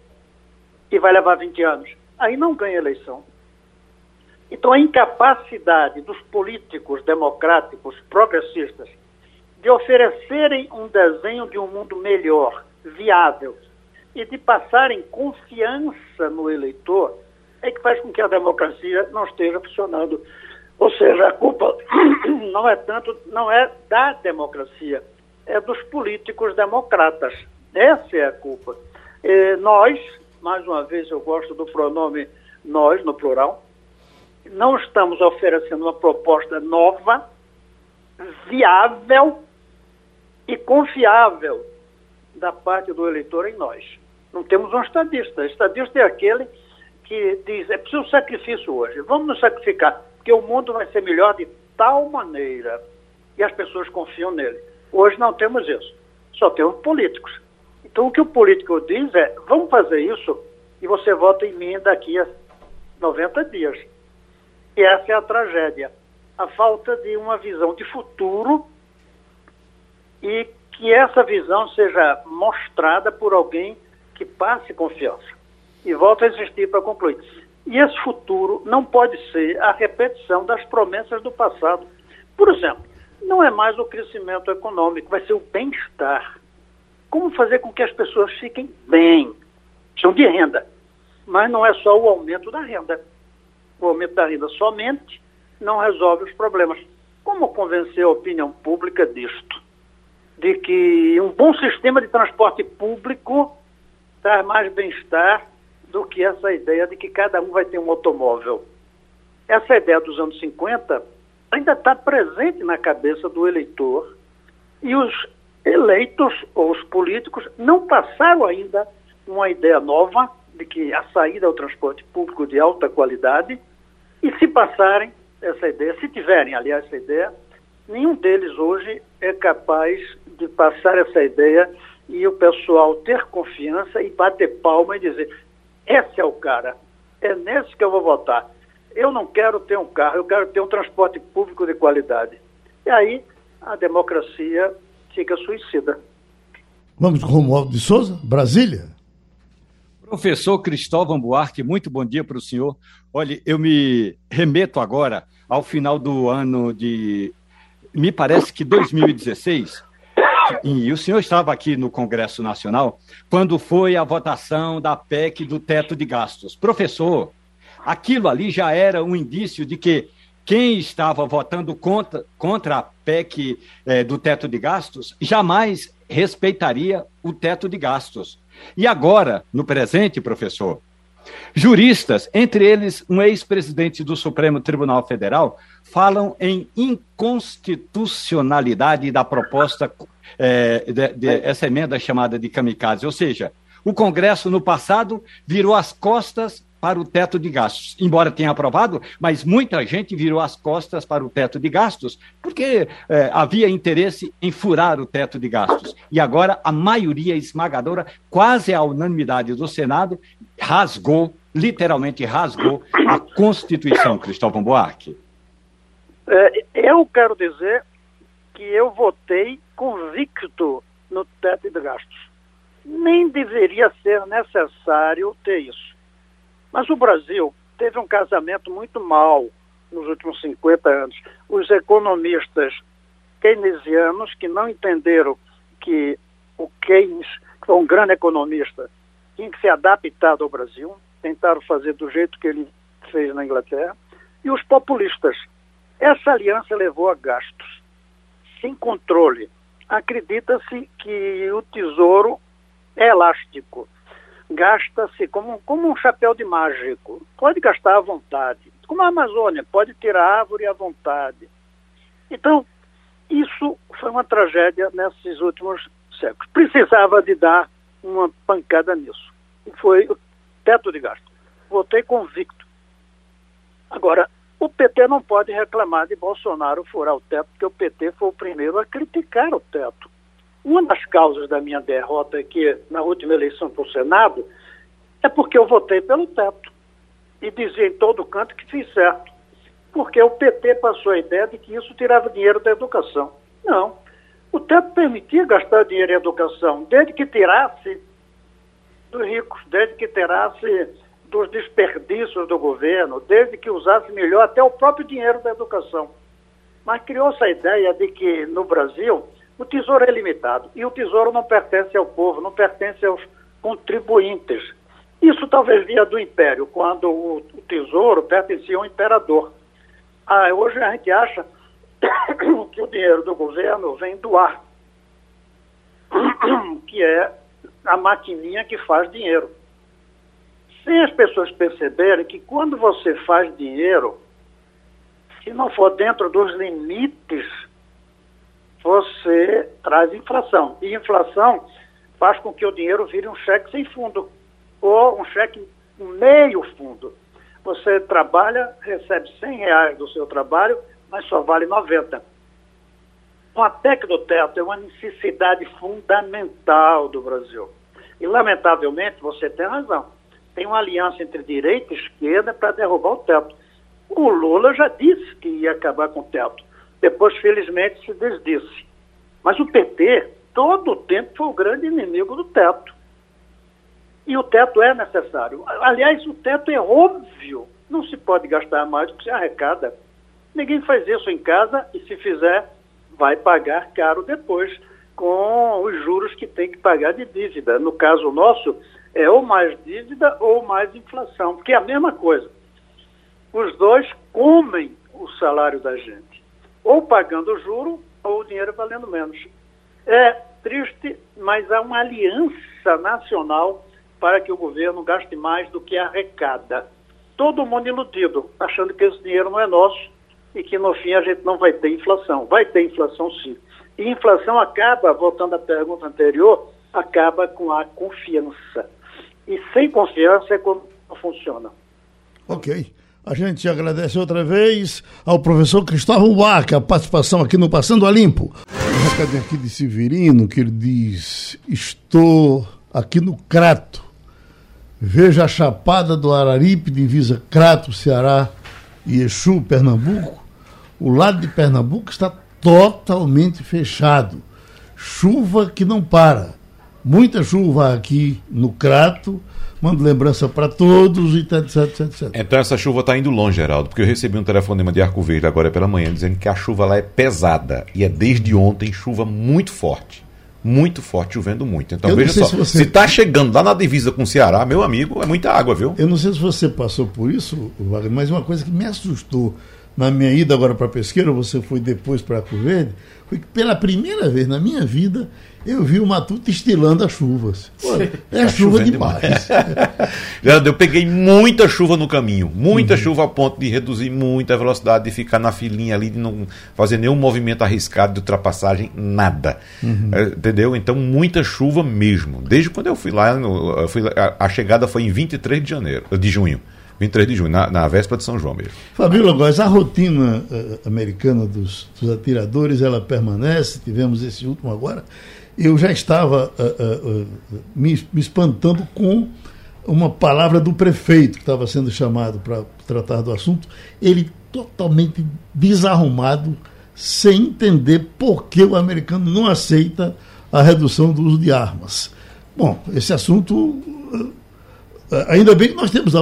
que vai levar 20 anos. Aí não ganha eleição. Então a incapacidade dos políticos democráticos progressistas de oferecerem um desenho de um mundo melhor, viável, e de passarem confiança no eleitor é que faz com que a democracia não esteja funcionando. Ou seja, a culpa não é tanto, não é da democracia, é dos políticos democratas. Essa é a culpa. E nós, mais uma vez eu gosto do pronome nós, no plural, não estamos oferecendo uma proposta nova, viável e confiável da parte do eleitor em nós. Não temos um estadista. Estadista é aquele que diz: é preciso sacrifício hoje, vamos nos sacrificar, porque o mundo vai ser melhor de tal maneira e as pessoas confiam nele. Hoje não temos isso, só temos políticos. Então o que o político diz é: vamos fazer isso e você vota em mim daqui a 90 dias. E essa é a tragédia. A falta de uma visão de futuro e que essa visão seja mostrada por alguém que passe confiança. E volto a insistir para concluir. E esse futuro não pode ser a repetição das promessas do passado. Por exemplo, não é mais o crescimento econômico, vai ser o bem-estar. Como fazer com que as pessoas fiquem bem? São de renda. Mas não é só o aumento da renda. O aumento da renda somente não resolve os problemas. Como convencer a opinião pública disto? De que um bom sistema de transporte público traz mais bem-estar do que essa ideia de que cada um vai ter um automóvel. Essa ideia dos anos 50 ainda está presente na cabeça do eleitor e os eleitos ou os políticos não passaram ainda uma ideia nova de que a saída é o transporte público de alta qualidade e se passarem essa ideia, se tiverem, aliás, essa ideia, nenhum deles hoje é capaz de passar essa ideia e o pessoal ter confiança e bater palma e dizer: esse é o cara, é nesse que eu vou votar. Eu não quero ter um carro, eu quero ter um transporte público de qualidade. E aí a democracia fica suicida. Vamos com Romualdo de Souza, Brasília. Professor Cristóvão Buarque, muito bom dia para o senhor. Olha, eu me remeto agora ao final do ano de. Me parece que 2016. E o senhor estava aqui no Congresso Nacional quando foi a votação da PEC do teto de gastos. Professor, aquilo ali já era um indício de que quem estava votando contra, contra a PEC é, do teto de gastos jamais respeitaria o teto de gastos. E agora, no presente, professor, juristas, entre eles um ex-presidente do Supremo Tribunal Federal, falam em inconstitucionalidade da proposta, é, de, de, essa emenda chamada de kamikaze. Ou seja, o Congresso, no passado, virou as costas para o teto de gastos. Embora tenha aprovado, mas muita gente virou as costas para o teto de gastos, porque é, havia interesse em furar o teto de gastos. E agora a maioria esmagadora, quase a unanimidade do Senado, rasgou, literalmente rasgou, a Constituição, Cristóvão Buarque. É, eu quero dizer que eu votei convicto no teto de gastos. Nem deveria ser necessário ter isso. Mas o Brasil teve um casamento muito mal nos últimos 50 anos. Os economistas keynesianos que não entenderam que o Keynes, que foi um grande economista, tinha que se adaptar ao Brasil, tentaram fazer do jeito que ele fez na Inglaterra, e os populistas. Essa aliança levou a gastos sem controle. Acredita-se que o tesouro é elástico gasta-se como, como um chapéu de mágico. Pode gastar à vontade. Como a Amazônia, pode tirar árvore à vontade. Então, isso foi uma tragédia nesses últimos séculos. Precisava de dar uma pancada nisso. E foi o teto de gasto. Votei convicto. Agora, o PT não pode reclamar de Bolsonaro furar o teto, porque o PT foi o primeiro a criticar o teto. Uma das causas da minha derrota aqui na última eleição para o Senado é porque eu votei pelo teto e dizia em todo canto que fiz certo. Porque o PT passou a ideia de que isso tirava dinheiro da educação. Não. O teto permitia gastar dinheiro em educação, desde que tirasse dos ricos, desde que tirasse dos desperdícios do governo, desde que usasse melhor até o próprio dinheiro da educação. Mas criou-se a ideia de que no Brasil o tesouro é limitado e o tesouro não pertence ao povo, não pertence aos contribuintes. Isso talvez via do império, quando o, o tesouro pertencia ao imperador. Ah, hoje a gente acha que o dinheiro do governo vem do ar, que é a maquininha que faz dinheiro. Sem as pessoas perceberem que quando você faz dinheiro, se não for dentro dos limites traz inflação. E inflação faz com que o dinheiro vire um cheque sem fundo ou um cheque meio fundo. Você trabalha, recebe 100 reais do seu trabalho, mas só vale 90. A PEC do teto é uma necessidade fundamental do Brasil. E, lamentavelmente, você tem razão. Tem uma aliança entre direita e esquerda para derrubar o teto. O Lula já disse que ia acabar com o teto. Depois, felizmente, se desdisse. Mas o PT, todo o tempo, foi o grande inimigo do teto. E o teto é necessário. Aliás, o teto é óbvio. Não se pode gastar mais do que se arrecada. Ninguém faz isso em casa e, se fizer, vai pagar caro depois com os juros que tem que pagar de dívida. No caso nosso, é ou mais dívida ou mais inflação, que é a mesma coisa. Os dois comem o salário da gente ou pagando juro ou o dinheiro valendo menos. É triste, mas há uma aliança nacional para que o governo gaste mais do que arrecada. Todo mundo iludido, achando que esse dinheiro não é nosso e que no fim a gente não vai ter inflação. Vai ter inflação sim. E inflação acaba, voltando à pergunta anterior, acaba com a confiança. E sem confiança é como não funciona. Ok. A gente agradece outra vez ao professor Cristóvão Baca a participação aqui no Passando a Limpo. Um recadinho aqui de Severino, que ele diz: Estou aqui no Crato. Veja a Chapada do Araripe, divisa Crato, Ceará e Exu, Pernambuco. O lado de Pernambuco está totalmente fechado. Chuva que não para. Muita chuva aqui no Crato mando lembrança para todos, etc, etc, etc. Então essa chuva está indo longe, Geraldo, porque eu recebi um telefonema de Arco Verde agora pela manhã dizendo que a chuva lá é pesada e é desde ontem chuva muito forte. Muito forte, chovendo muito. Então eu veja só, se, você... se tá chegando lá na divisa com o Ceará, meu amigo, é muita água, viu? Eu não sei se você passou por isso, Wagner, mas uma coisa que me assustou na minha ida agora para Pesqueira, você foi depois para Arco Verde, foi que pela primeira vez na minha vida eu vi o Matuto estilando as chuvas. Pô, é tá chuva demais. demais. eu peguei muita chuva no caminho, muita uhum. chuva a ponto de reduzir muito a velocidade, de ficar na filinha ali, de não fazer nenhum movimento arriscado de ultrapassagem, nada. Uhum. É, entendeu? Então, muita chuva mesmo. Desde quando eu fui lá, eu fui, a, a chegada foi em 23 de janeiro, de junho. 23 de junho, na, na véspera de São João mesmo. Fabíola Góes, a rotina uh, americana dos, dos, atiradores, ela permanece, tivemos esse último agora. Eu já estava uh, uh, me, me espantando com uma palavra do prefeito que estava sendo chamado para tratar do assunto, ele totalmente desarrumado, sem entender por que o americano não aceita a redução do uso de armas. Bom, esse assunto Ainda bem que nós temos.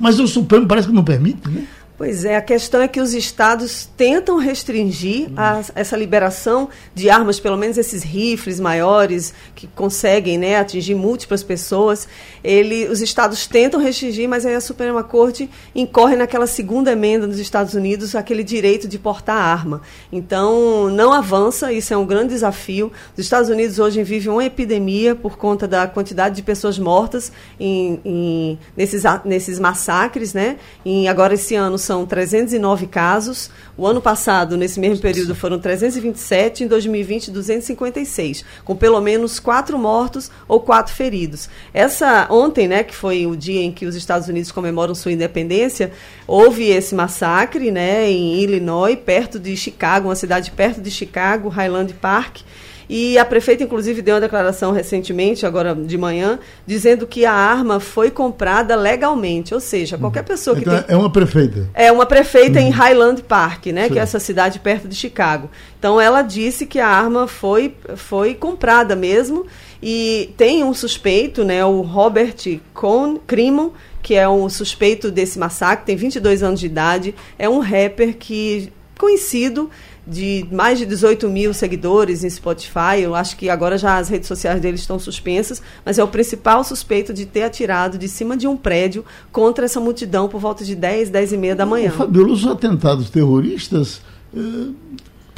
Mas o Supremo parece que não permite, né? Pois é, a questão é que os estados tentam restringir a, essa liberação de armas, pelo menos esses rifles maiores que conseguem né, atingir múltiplas pessoas. Ele, os estados tentam restringir, mas aí a Suprema Corte incorre naquela segunda emenda nos Estados Unidos, aquele direito de portar arma. Então, não avança, isso é um grande desafio. Os Estados Unidos hoje vivem uma epidemia por conta da quantidade de pessoas mortas em, em nesses, nesses massacres, né? E agora esse ano são 309 casos. O ano passado, nesse mesmo período, foram 327. Em 2020, 256, com pelo menos quatro mortos ou quatro feridos. Essa ontem, né, que foi o dia em que os Estados Unidos comemoram sua independência, houve esse massacre, né, em Illinois, perto de Chicago, uma cidade perto de Chicago, Highland Park. E a prefeita, inclusive, deu uma declaração recentemente, agora de manhã, dizendo que a arma foi comprada legalmente. Ou seja, qualquer pessoa que. Então, tem... É uma prefeita. É uma prefeita uhum. em Highland Park, né? Sim. Que é essa cidade perto de Chicago. Então ela disse que a arma foi, foi comprada mesmo. E tem um suspeito, né? O Robert Cohn, Crimon, que é um suspeito desse massacre, tem 22 anos de idade, é um rapper que conhecido de mais de 18 mil seguidores em Spotify. Eu acho que agora já as redes sociais dele estão suspensas, mas é o principal suspeito de ter atirado de cima de um prédio contra essa multidão por volta de 10, 10 e meia da manhã. Fabiola, os atentados terroristas eh,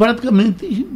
praticamente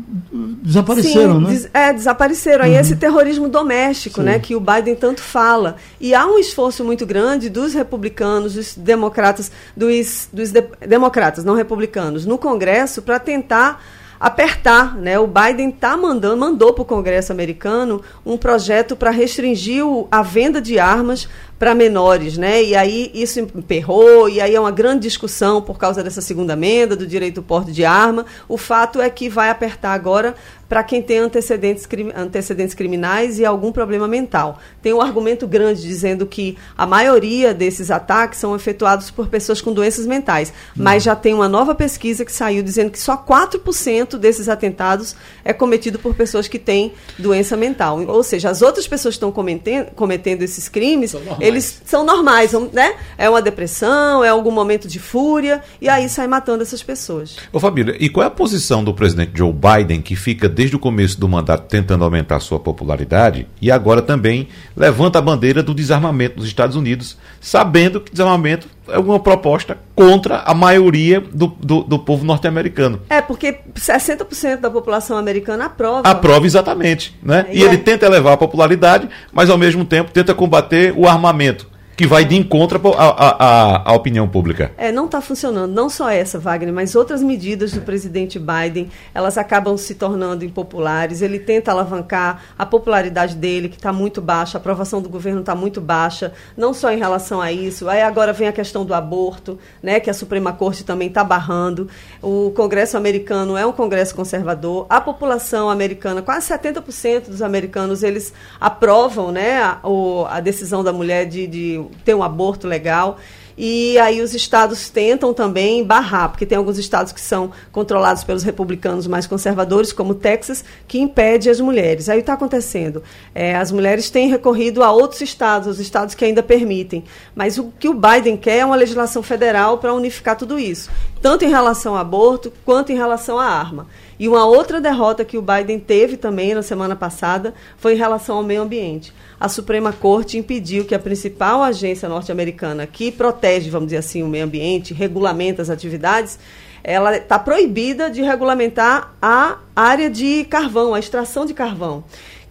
desapareceram, Sim, né? Des, é, desapareceram. Uhum. Aí esse terrorismo doméstico, Sim. né, que o Biden tanto fala. E há um esforço muito grande dos republicanos, dos democratas, dos, dos de, democratas, não republicanos, no Congresso para tentar apertar, né? O Biden tá mandando, mandou para o Congresso americano um projeto para restringir o, a venda de armas para menores, né? E aí isso emperrou, e aí é uma grande discussão por causa dessa segunda emenda do direito ao porte de arma. O fato é que vai apertar agora para quem tem antecedentes, antecedentes criminais e algum problema mental. Tem um argumento grande dizendo que a maioria desses ataques são efetuados por pessoas com doenças mentais, mas já tem uma nova pesquisa que saiu dizendo que só 4% desses atentados é cometido por pessoas que têm doença mental. Ou seja, as outras pessoas que estão cometendo, cometendo esses crimes, eles são normais, né? É uma depressão, é algum momento de fúria, e aí sai matando essas pessoas. Ô Família, e qual é a posição do presidente Joe Biden, que fica desde o começo do mandato tentando aumentar sua popularidade, e agora também levanta a bandeira do desarmamento dos Estados Unidos, sabendo que desarmamento é uma proposta contra a maioria do, do, do povo norte-americano. É, porque 60% da população americana aprova. Aprova exatamente. Né? E, e é... ele tenta elevar a popularidade, mas ao mesmo tempo tenta combater o armamento que vai de encontro à, opinião pública. É, não está funcionando. Não só essa, Wagner, mas outras medidas do presidente Biden, elas acabam se tornando impopulares. Ele tenta alavancar a popularidade dele, que está muito baixa, a aprovação do governo está muito baixa, não só em relação a isso. Aí agora vem a questão do aborto, né, que a Suprema Corte também está barrando. O Congresso americano é um Congresso conservador. A população americana, quase 70% dos americanos, eles aprovam né, a, a decisão da mulher de, de ter um aborto legal. E aí os estados tentam também barrar, porque tem alguns estados que são controlados pelos republicanos mais conservadores, como Texas, que impede as mulheres. Aí está acontecendo. É, as mulheres têm recorrido a outros estados, os estados que ainda permitem. Mas o que o Biden quer é uma legislação federal para unificar tudo isso, tanto em relação ao aborto quanto em relação à arma. E uma outra derrota que o Biden teve também na semana passada foi em relação ao meio ambiente. A Suprema Corte impediu que a principal agência norte-americana que protege, vamos dizer assim, o meio ambiente, regulamenta as atividades, ela está proibida de regulamentar a área de carvão, a extração de carvão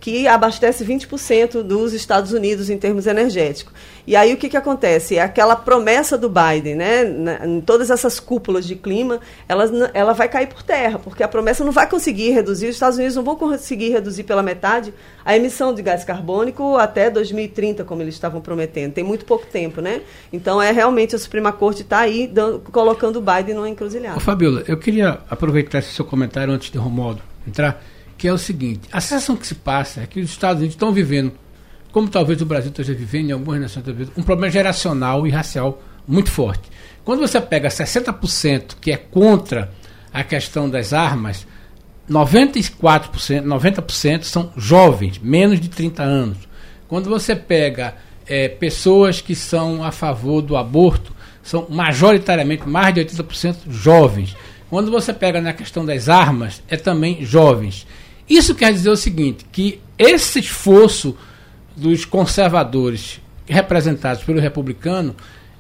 que abastece 20% dos Estados Unidos em termos energéticos. E aí o que, que acontece? Aquela promessa do Biden, né? em todas essas cúpulas de clima, ela, ela vai cair por terra, porque a promessa não vai conseguir reduzir, os Estados Unidos não vão conseguir reduzir pela metade a emissão de gás carbônico até 2030, como eles estavam prometendo. Tem muito pouco tempo, né? Então é realmente a Suprema Corte está aí dando, colocando o Biden numa encruzilhada. Fabiola, eu queria aproveitar esse seu comentário antes de Romualdo entrar que é o seguinte: a sensação que se passa é que os Estados Unidos estão vivendo, como talvez o Brasil esteja vivendo, em algumas nações vivendo, um problema geracional e racial muito forte. Quando você pega 60% que é contra a questão das armas, 94%, 90% são jovens, menos de 30 anos. Quando você pega é, pessoas que são a favor do aborto, são majoritariamente mais de 80% jovens. Quando você pega na questão das armas, é também jovens. Isso quer dizer o seguinte, que esse esforço dos conservadores representados pelo republicano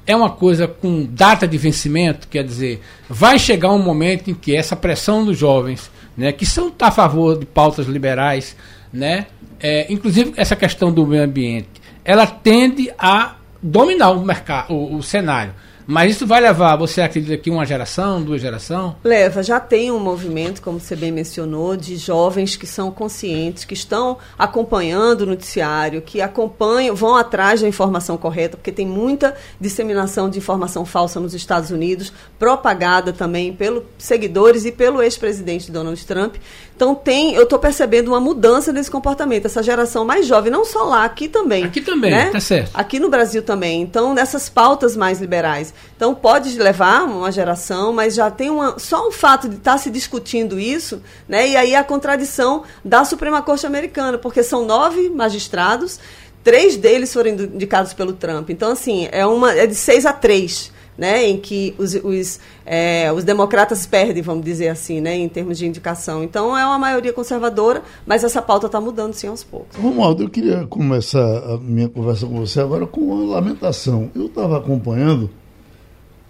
é uma coisa com data de vencimento, quer dizer, vai chegar um momento em que essa pressão dos jovens, né, que são a favor de pautas liberais, né, é, inclusive essa questão do meio ambiente, ela tende a dominar o mercado, o, o cenário. Mas isso vai levar, você acredita que uma geração, duas gerações? Leva, já tem um movimento, como você bem mencionou, de jovens que são conscientes, que estão acompanhando o noticiário, que acompanham, vão atrás da informação correta, porque tem muita disseminação de informação falsa nos Estados Unidos, propagada também pelos seguidores e pelo ex-presidente Donald Trump. Então tem, eu estou percebendo uma mudança nesse comportamento, essa geração mais jovem, não só lá, aqui também. Aqui também, né? tá certo. Aqui no Brasil também. Então, nessas pautas mais liberais. Então, pode levar uma geração, mas já tem uma. Só o fato de estar tá se discutindo isso, né? E aí a contradição da Suprema Corte Americana, porque são nove magistrados, três deles foram indicados pelo Trump. Então, assim, é uma. É de seis a três né, em que os, os, é, os democratas perdem, vamos dizer assim, né, em termos de indicação. Então é uma maioria conservadora, mas essa pauta está mudando sim aos poucos. Romualdo, eu queria começar a minha conversa com você agora com uma lamentação. Eu estava acompanhando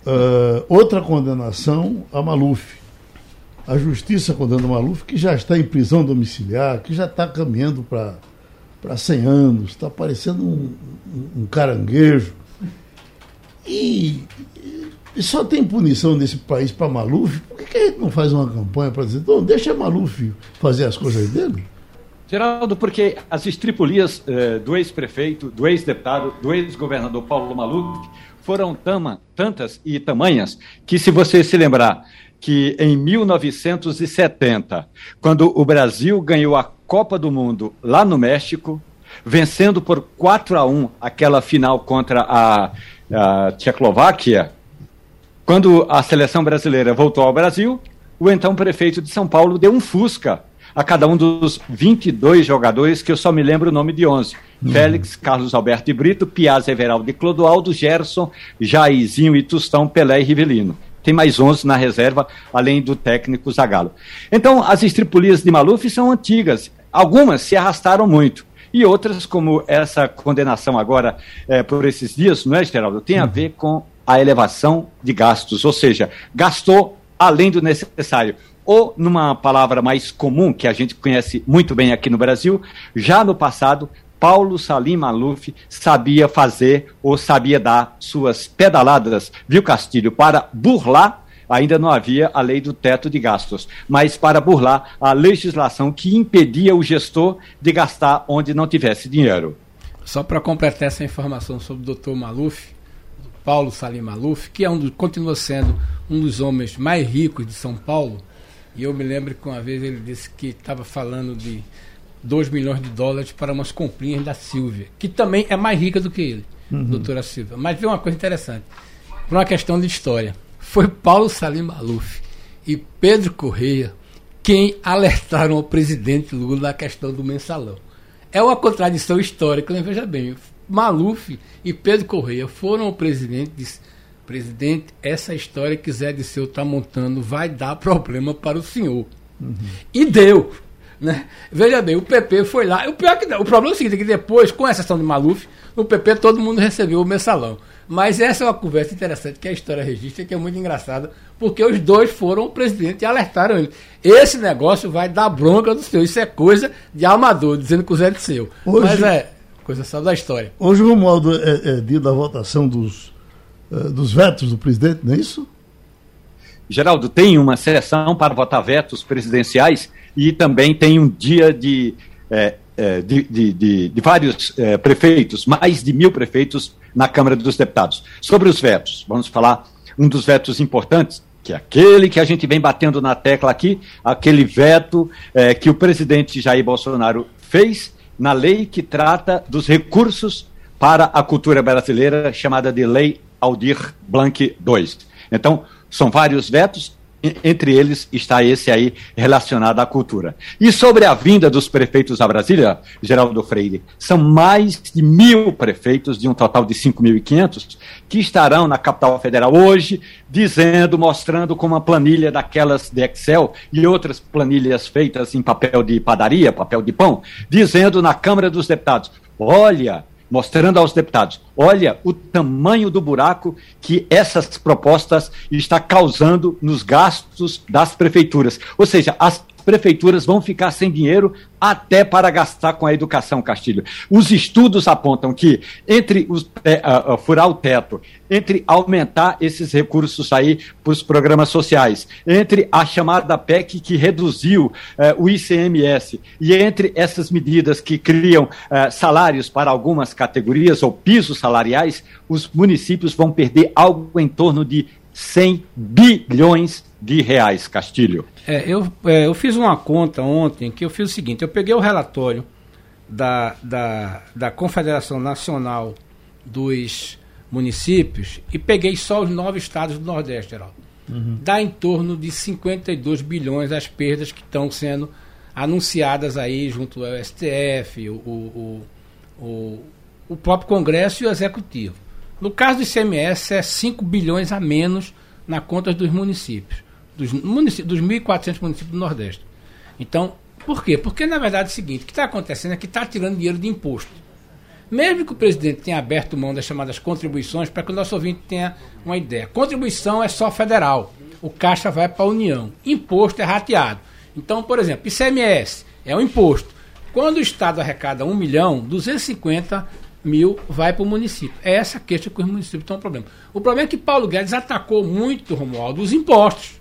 uh, outra condenação a Maluf. A justiça condena Maluf, que já está em prisão domiciliar, que já está caminhando para 100 anos, está parecendo um, um, um caranguejo. E e só tem punição nesse país para Maluf, por que, que, a gente não faz uma campanha para dizer, então, deixa Maluf fazer as coisas dele? Geraldo, porque as estripulias eh, do ex-prefeito, do ex-deputado, do ex-governador Paulo Maluf foram tama, tantas e tamanhas que, se você se lembrar que em 1970, quando o Brasil ganhou a Copa do Mundo lá no México, vencendo por 4 a 1 aquela final contra a, a Tchecoslováquia, quando a seleção brasileira voltou ao Brasil, o então prefeito de São Paulo deu um Fusca a cada um dos 22 jogadores, que eu só me lembro o nome de 11. Uhum. Félix, Carlos Alberto de Brito, Piaz Everaldo e Clodoaldo, Gerson, Jairzinho e Tustão, Pelé e Rivelino. Tem mais 11 na reserva, além do técnico Zagallo. Então, as estripulias de Maluf são antigas. Algumas se arrastaram muito. E outras, como essa condenação agora é, por esses dias, não é, Geraldo? Tem a uhum. ver com a elevação de gastos, ou seja, gastou além do necessário. Ou, numa palavra mais comum, que a gente conhece muito bem aqui no Brasil, já no passado, Paulo Salim Maluf sabia fazer ou sabia dar suas pedaladas, viu, Castilho, para burlar ainda não havia a lei do teto de gastos, mas para burlar a legislação que impedia o gestor de gastar onde não tivesse dinheiro. Só para completar essa informação sobre o Dr. Maluf, Paulo Salim Maluf, que é um do, continua sendo um dos homens mais ricos de São Paulo. E eu me lembro que uma vez ele disse que estava falando de 2 milhões de dólares para umas comprinhas da Silvia, que também é mais rica do que ele, uhum. doutora Silvia. Mas vê uma coisa interessante, por uma questão de história. Foi Paulo Salim Maluf e Pedro Correia quem alertaram o presidente Lula na questão do mensalão. É uma contradição histórica, né? veja bem, Maluf e Pedro Correia foram ao presidente e disse, presidente, essa história que Zé Disseu está montando vai dar problema para o senhor. Uhum. E deu. Né? Veja bem, o PP foi lá. O, pior que, o problema é o seguinte: é que depois, com exceção de Maluf, no PP todo mundo recebeu o mensalão. Mas essa é uma conversa interessante que a história registra, que é muito engraçada, porque os dois foram o presidente e alertaram ele. Esse negócio vai dar bronca do seu. Isso é coisa de amador, dizendo que o Zé é seu. Hoje, Mas é coisa só da história. Hoje, Romualdo, é, é dia da votação dos, uh, dos vetos do presidente, não é isso? Geraldo, tem uma sessão para votar vetos presidenciais e também tem um dia de, é, é, de, de, de, de, vários é, prefeitos, mais de mil prefeitos na Câmara dos Deputados. Sobre os vetos, vamos falar um dos vetos importantes, que é aquele que a gente vem batendo na tecla aqui, aquele veto é, que o presidente Jair Bolsonaro fez na lei que trata dos recursos para a cultura brasileira, chamada de Lei Aldir Blanc II. Então, são vários vetos, entre eles está esse aí relacionado à cultura. E sobre a vinda dos prefeitos a Brasília, Geraldo Freire, são mais de mil prefeitos, de um total de 5.500, que estarão na capital federal hoje, dizendo, mostrando com uma planilha daquelas de Excel e outras planilhas feitas em papel de padaria, papel de pão, dizendo na Câmara dos Deputados: olha, mostrando aos deputados: olha o tamanho do buraco que essas propostas está causando nos gastos das prefeituras. Ou seja, as prefeituras vão ficar sem dinheiro até para gastar com a educação, Castilho. Os estudos apontam que entre os, é, uh, furar o teto, entre aumentar esses recursos aí para os programas sociais, entre a chamada PEC que reduziu uh, o ICMS e entre essas medidas que criam uh, salários para algumas categorias ou pisos salariais, os municípios vão perder algo em torno de 100 bilhões de reais, Castilho. É, eu, é, eu fiz uma conta ontem que eu fiz o seguinte: eu peguei o relatório da, da, da Confederação Nacional dos Municípios e peguei só os nove estados do Nordeste, Geraldo. Uhum. Dá em torno de 52 bilhões as perdas que estão sendo anunciadas aí junto ao STF, o, o, o, o próprio Congresso e o Executivo. No caso do ICMS, é 5 bilhões a menos na conta dos municípios dos, municípios, dos 1.400 municípios do Nordeste. Então, por quê? Porque, na verdade, é o seguinte: o que está acontecendo é que está tirando dinheiro de imposto. Mesmo que o presidente tenha aberto mão das chamadas contribuições, para que o nosso ouvinte tenha uma ideia. Contribuição é só federal. O caixa vai para a União. Imposto é rateado. Então, por exemplo, ICMS é um imposto. Quando o Estado arrecada 1 milhão, 250 mil vai para o município. É essa queixa que os municípios estão com problema. O problema é que Paulo Guedes atacou muito, Romualdo, os impostos.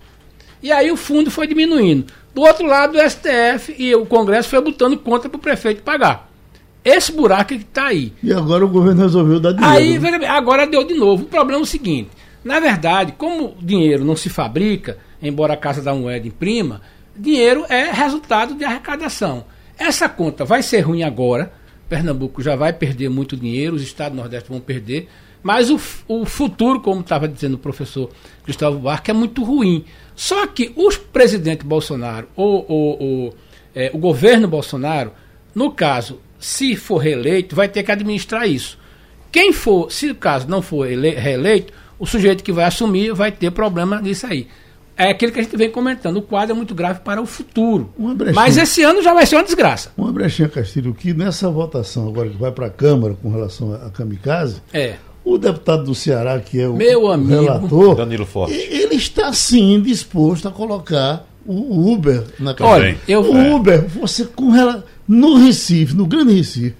E aí o fundo foi diminuindo. Do outro lado, o STF e o Congresso foi botando conta para o prefeito pagar. Esse buraco que está aí. E agora o governo resolveu dar dinheiro. Aí, né? agora deu de novo. O problema é o seguinte: na verdade, como dinheiro não se fabrica, embora a Casa da Moeda imprima, dinheiro é resultado de arrecadação. Essa conta vai ser ruim agora. Pernambuco já vai perder muito dinheiro, os estados do Nordeste vão perder. Mas o, o futuro, como estava dizendo o professor Gustavo Barque, é muito ruim. Só que o presidente Bolsonaro, ou, ou, ou é, o governo Bolsonaro, no caso, se for reeleito, vai ter que administrar isso. Quem for, se o caso não for reeleito, o sujeito que vai assumir vai ter problema nisso aí. É aquilo que a gente vem comentando. O quadro é muito grave para o futuro. Mas esse ano já vai ser uma desgraça. Uma brechinha, Castilho, que nessa votação agora que vai para a Câmara com relação a Kamikaze, é. O deputado do Ceará, que é o, Meu amigo, relator, Danilo Forte. ele está sim disposto a colocar o Uber na Olha, eu O. Uber, você com no Recife, no Grande Recife,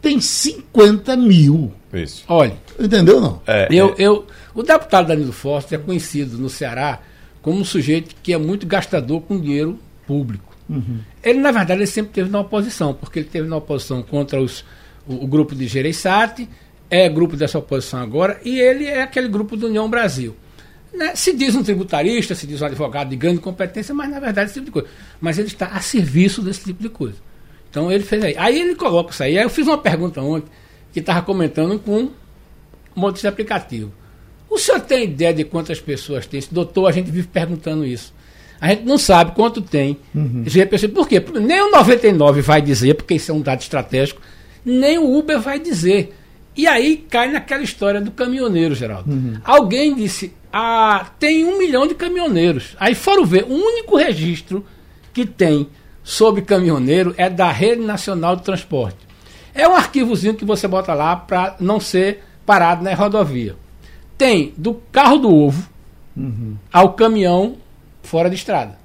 tem 50 mil. Isso. Olha. Entendeu não? É, eu, é. eu, o deputado Danilo Forte é conhecido no Ceará como um sujeito que é muito gastador com dinheiro público. Uhum. Ele, na verdade, ele sempre teve na oposição, porque ele teve na oposição contra os, o, o grupo de Gereissati, é grupo dessa oposição agora e ele é aquele grupo do União Brasil. Né? Se diz um tributarista, se diz um advogado de grande competência, mas na verdade esse tipo de coisa. Mas ele está a serviço desse tipo de coisa. Então ele fez aí. Aí ele coloca isso aí. Aí eu fiz uma pergunta ontem que estava comentando com um monte de aplicativo. O senhor tem ideia de quantas pessoas tem? Doutor, a gente vive perguntando isso. A gente não sabe quanto tem. Uhum. Por quê? Nem o 99 vai dizer, porque isso é um dado estratégico, nem o Uber vai dizer. E aí cai naquela história do caminhoneiro, Geraldo. Uhum. Alguém disse: ah, tem um milhão de caminhoneiros. Aí foram ver, o único registro que tem sobre caminhoneiro é da Rede Nacional de Transporte. É um arquivozinho que você bota lá para não ser parado na rodovia. Tem do carro do ovo uhum. ao caminhão fora de estrada.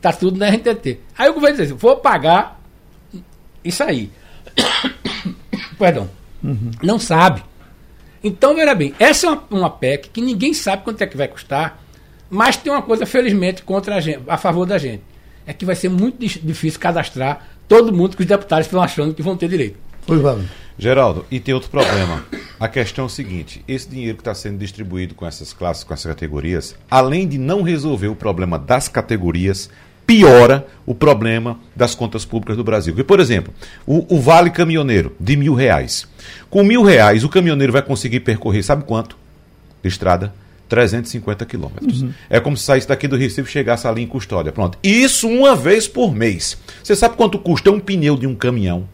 Tá tudo na RTT. Aí o governo diz assim, vou pagar isso aí. Perdão. Uhum. Não sabe. Então, veja bem, essa é uma, uma PEC que ninguém sabe quanto é que vai custar, mas tem uma coisa, felizmente, contra a, gente, a favor da gente. É que vai ser muito difícil cadastrar todo mundo que os deputados estão achando que vão ter direito. Pois vale. Geraldo, e tem outro problema. A questão é o seguinte: esse dinheiro que está sendo distribuído com essas classes, com essas categorias, além de não resolver o problema das categorias, piora o problema das contas públicas do Brasil. Porque, por exemplo, o, o, vale caminhoneiro de mil reais. Com mil reais, o caminhoneiro vai conseguir percorrer, sabe quanto? De estrada? 350 quilômetros. Uhum. É como se saísse daqui do Recife e chegasse ali em Custódia. Pronto. Isso uma vez por mês. Você sabe quanto custa um pneu de um caminhão?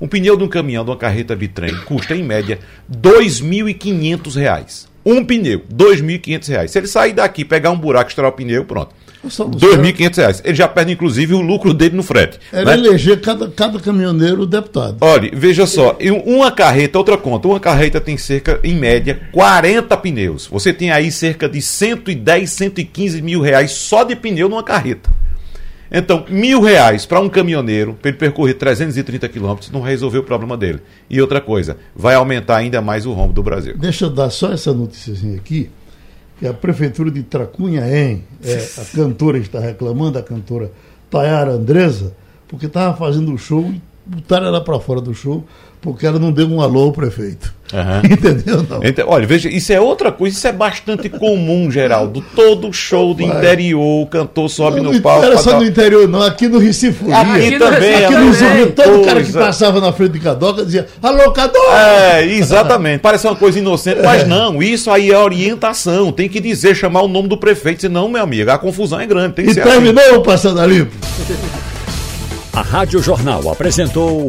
Um pneu de um caminhão, de uma carreta bitrem, custa em média R$ 2.500. Um pneu, R$ 2.500. Se ele sair daqui, pegar um buraco, estourar o pneu, pronto. R$ 2.500. Ele já perde, inclusive, o lucro dele no frete. Era né? eleger cada, cada caminhoneiro deputado. Olha, veja só, uma carreta, outra conta, uma carreta tem cerca, em média, 40 pneus. Você tem aí cerca de 110, 115 mil reais só de pneu numa carreta. Então, mil reais para um caminhoneiro, para ele percorrer 330 quilômetros, não resolveu o problema dele. E outra coisa, vai aumentar ainda mais o rombo do Brasil. Deixa eu dar só essa notícia aqui que a prefeitura de Tracunhaém, é, a cantora está reclamando, a cantora Tayara Andresa, porque estava fazendo o show e botaram ela para fora do show porque ela não deu um alô ao prefeito. Uhum. Entendeu? Não. Então, olha, veja, isso é outra coisa, isso é bastante comum, Geraldo. Todo show do interior, o cantor sobe não, no palco. Não era só dar... no interior, não, aqui no Recife. Aqui, também. Aqui no Zumbi, todo cara que passava na frente de Cadoca dizia, alô, Cadoca! É, exatamente. Parece uma coisa inocente, é. mas não, isso aí é orientação. Tem que dizer, chamar o nome do prefeito, senão, meu amigo, a confusão é grande. Tem que e terminou assim. o Passando a Limpo. A Rádio Jornal apresentou